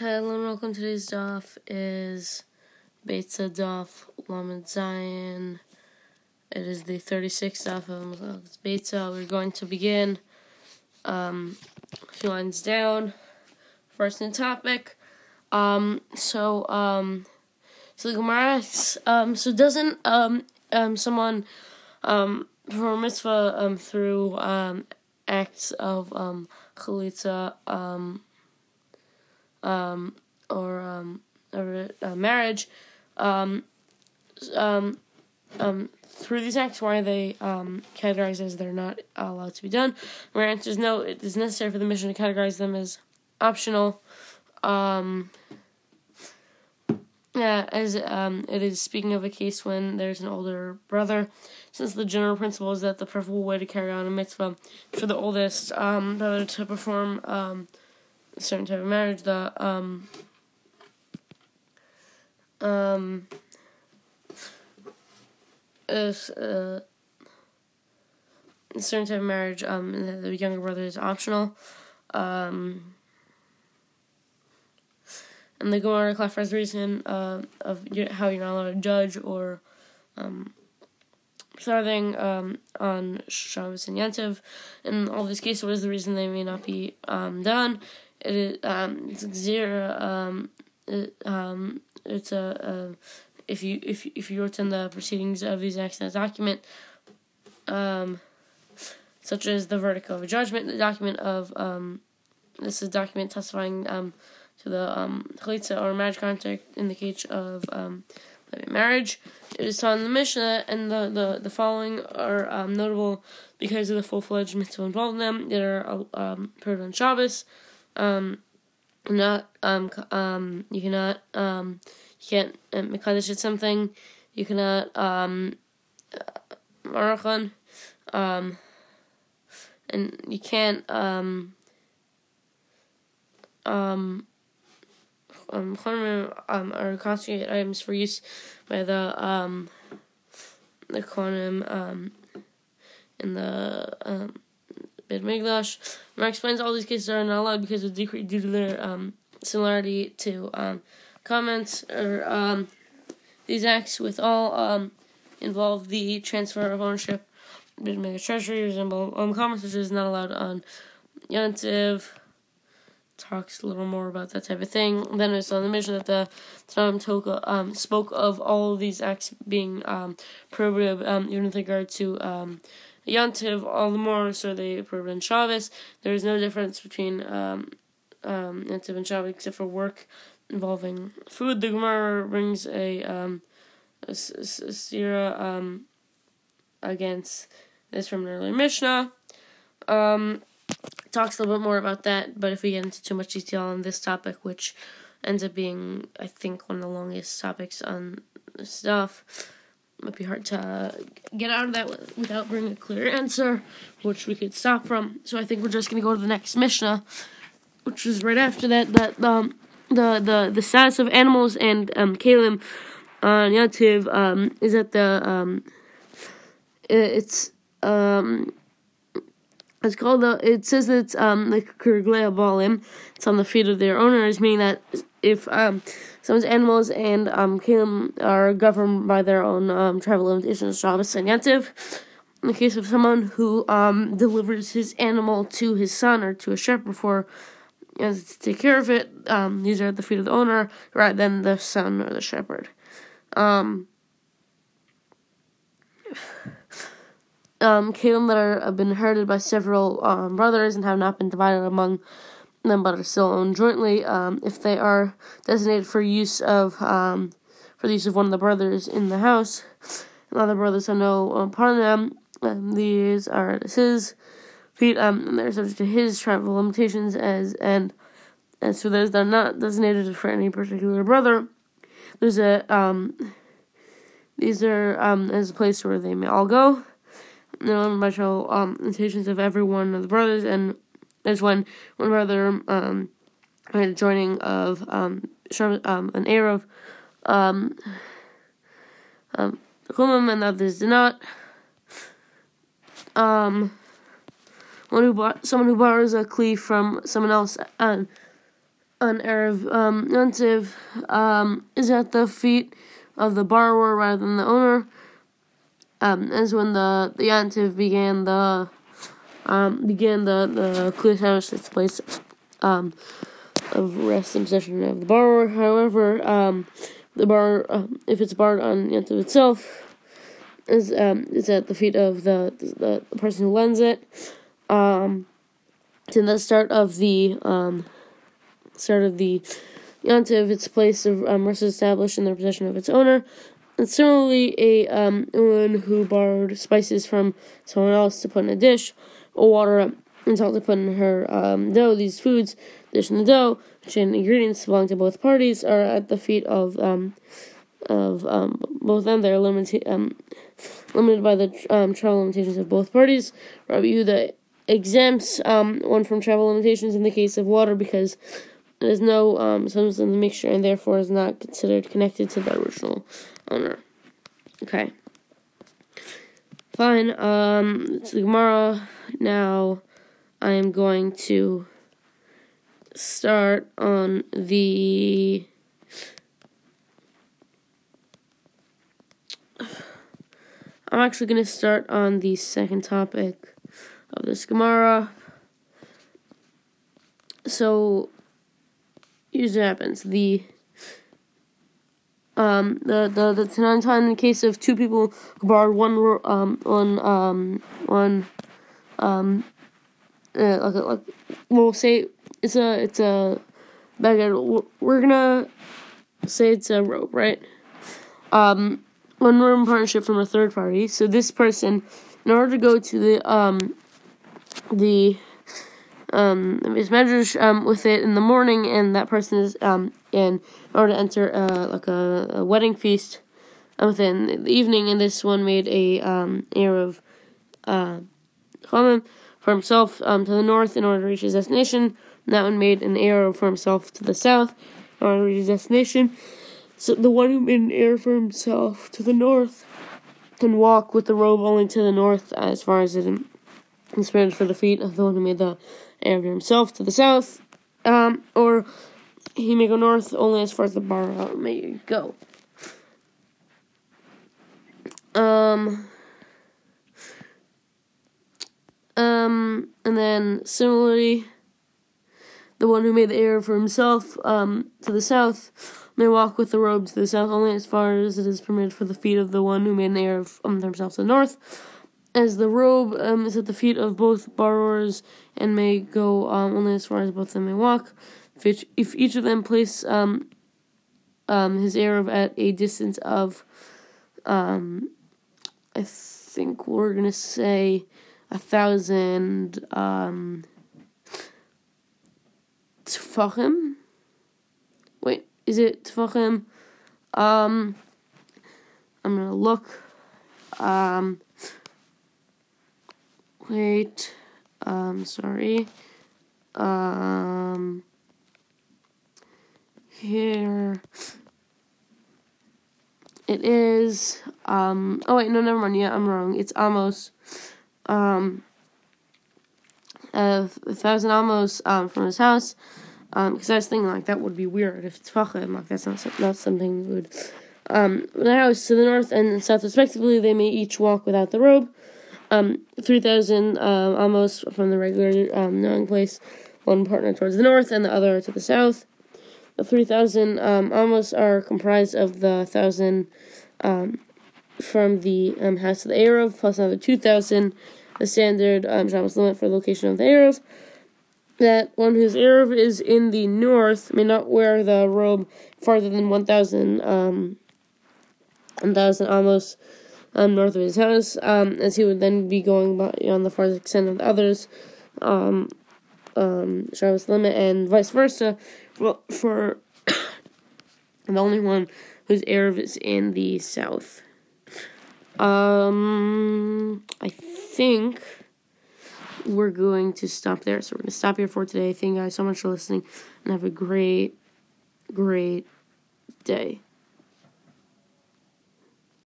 Hello and welcome to today's daf is Beta daf Lamed Zion. It is the 36th daf of Beta. We're going to begin um, a few lines down. First new topic. Um, so, um, so the Gemara um, so doesn't, um, um, someone, um, perform mitzvah, um, through, um, acts of, um, chalitza, um, um, or um, a, a marriage, um, um, um, through these acts, why are they um, categorized as they're not allowed to be done? My answer is no. It is necessary for the Mishnah to categorize them as optional. Um, yeah, as um, it is speaking of a case when there's an older brother, since the general principle is that the preferable way to carry on a mitzvah for the oldest um, brother to perform um, certain type of marriage, the um, um, is, uh, a certain type of marriage, um, the, the younger brother is optional. Um, and the Gemara clarifies the reason uh, of how you're not allowed to judge or um, starting um, on Shabbos and Yantiv. In all these cases, what is the reason they may not be um, done? It is um, it's zero. Um, it, um, it's a, a if you if if you in the proceedings of these acts in a document, um, such as the verdict of a judgment, the document of um, this is a document testifying um, to the um, chalitza or marriage contract in the case of um, marriage. It is taught in the Mishnah, and the, the, the following are um, notable because of the full fledged mitzvah involved in them. They are um, heard on Shabbos. Um, not um um you cannot um you can't um, mekadesh it something. You cannot um marachan um and you can't um um um, um are concentrated items for use by the um the Kohanim um in the um Beit Mikdash. Mark explains all these cases are not allowed because of decree due to their um similarity to um comments or um these acts with all um involve the transfer of ownership. Beit Mikdash treasury resemble um comments which is not allowed on Yantiv talks a little more about that type of thing. Then it's on the Mishnah that the Tanam Toka um, spoke of all of these acts being um, prohibitive, um, even with regard to um, Yantiv, all the more so they prohibited Shabbos. There is no difference between um, um, Yantiv and Shabbos except for work involving food. The Gemara brings a um, a, a, a sira um, against this from an earlier Mishnah. Um, talks a little bit more about that, but if we get into too much detail on this topic, which ends up being, I think, one of the longest topics on stuff, might be hard to get out of that without bringing a clear answer, which we could stop from. So I think we're just gonna go to the next Mishnah, which is right after that. That um, the the the status of animals and um, Kalim on Yativ um, is that the um, it's um it's called the. It says that it's um like kurglea balim. It's on the feet of their owners, meaning that if um someone's animals and um kalim are governed by their own um tribal limitations, Shabbos and Yantiv. In the case of someone who um delivers his animal to his son or to a shepherd for know, to take care of it, um these are at the feet of the owner rather than the son or the shepherd. Um um, kingdom that are, have been inherited by several um, brothers and have not been divided among them but are still owned jointly. Um, if they are designated for use of um, for the use of one of the brothers in the house, and other brothers have no part of them, these are his feet, um, and they're subject to his tribal limitations as and as for those that are not designated for any particular brother, there's a um, these are um, as a place where they may all go no special um invitations of every one of the brothers, and there's one one brother um joining of um um an Eruv um um Chumam and others did not. Um, one who bought someone who borrows a cleave from someone else and an Erev um, Yontiv um, is at the feet of the borrower rather than the owner. Um, as when the the Yontiv began the um, the the Kulish its place um, of rest and possession of the borrower. However, um, the bar um, if it's borrowed on Yontiv itself is um, is at the feet of the the, the person who lends it. Um, to the start of the um, start of the Yontiv, its place of um, rest is established in the possession of its owner. And similarly, a um, woman who borrowed spices from someone else to put in a dish, water and salt to put in her um, dough. These foods, dish and the dough, which and ingredients belong to both parties, are at the feet of um, of um, both them. They're limited um, limited by the um, travel limitations of both parties. Rabbi Yehuda exempts um, one from travel limitations in the case of water because there is no um, substance in the mixture and therefore is not considered connected to the original owner. Okay. Fine. Um, it's the Gemara. Now I am going to start on the. I'm actually going to start on the second topic of this Gemara. So, here's what happens. The um the the the Tanan in the case of two people who borrowed one um one um one um uh, like like we'll say it's a it's a bag we're gonna say it's a rope right? Um one room partnership from a third party so this person in order to go to the um the um his measures um with it in the morning and that person is um in order to enter uh like a, a wedding feast within the evening and this one made a um air of uh for himself um to the north in order to reach his destination. And that one made an arrow for himself to the south in order to reach his destination. So the one who made an arrow for himself to the north can walk with the robe only to the north as far as it is inspired for the feet of the one who made the area himself to the south, um, or he may go north only as far as the bar may go. Um, um, and then similarly, the one who made the area for himself um, to the south may walk with the robe to the south only as far as it is permitted for the feet of the one who made an area of um, himself to the north as the robe um, is at the feet of both borrowers and may go um, only as far as both of them may walk. If each, if each of them place um, um, his Eruv at a distance of, I think we're gonna say a thousand um, tefachim. Wait, is it tefachim? Um, I'm gonna look. Um, Wait. Um, sorry. Um, here. It is, um, oh wait, no, never mind. Yeah, I'm wrong. It's almost, um, a, a thousand Amos um, from his house. Um, because I was thinking, like, that would be weird if it's Fachim. Like, that's not, not something would. Um, the house to the north and south, respectively, they may each walk without the robe um, 3,000 um, amos from the regular um, knowing place, one partner towards the north and the other to the south. The 3,000 um, amos are comprised of the 1,000 um, from the um, house of the Eruv, plus another 2,000, the standard um, Shabbos limit for location of the Eruv. That one whose Arab is in the north may not wear the robe farther than 1,000 um, 1,000 amos um, north of his house, um, as he would then be going by, on the farthest extent of the others, um, um, Shabbos limit, and vice versa. For, for the only one whose Eruv is in the south. Um, I think we're going to stop there. So we're going to stop here for today. Thank you guys so much for listening, and have a great, great day.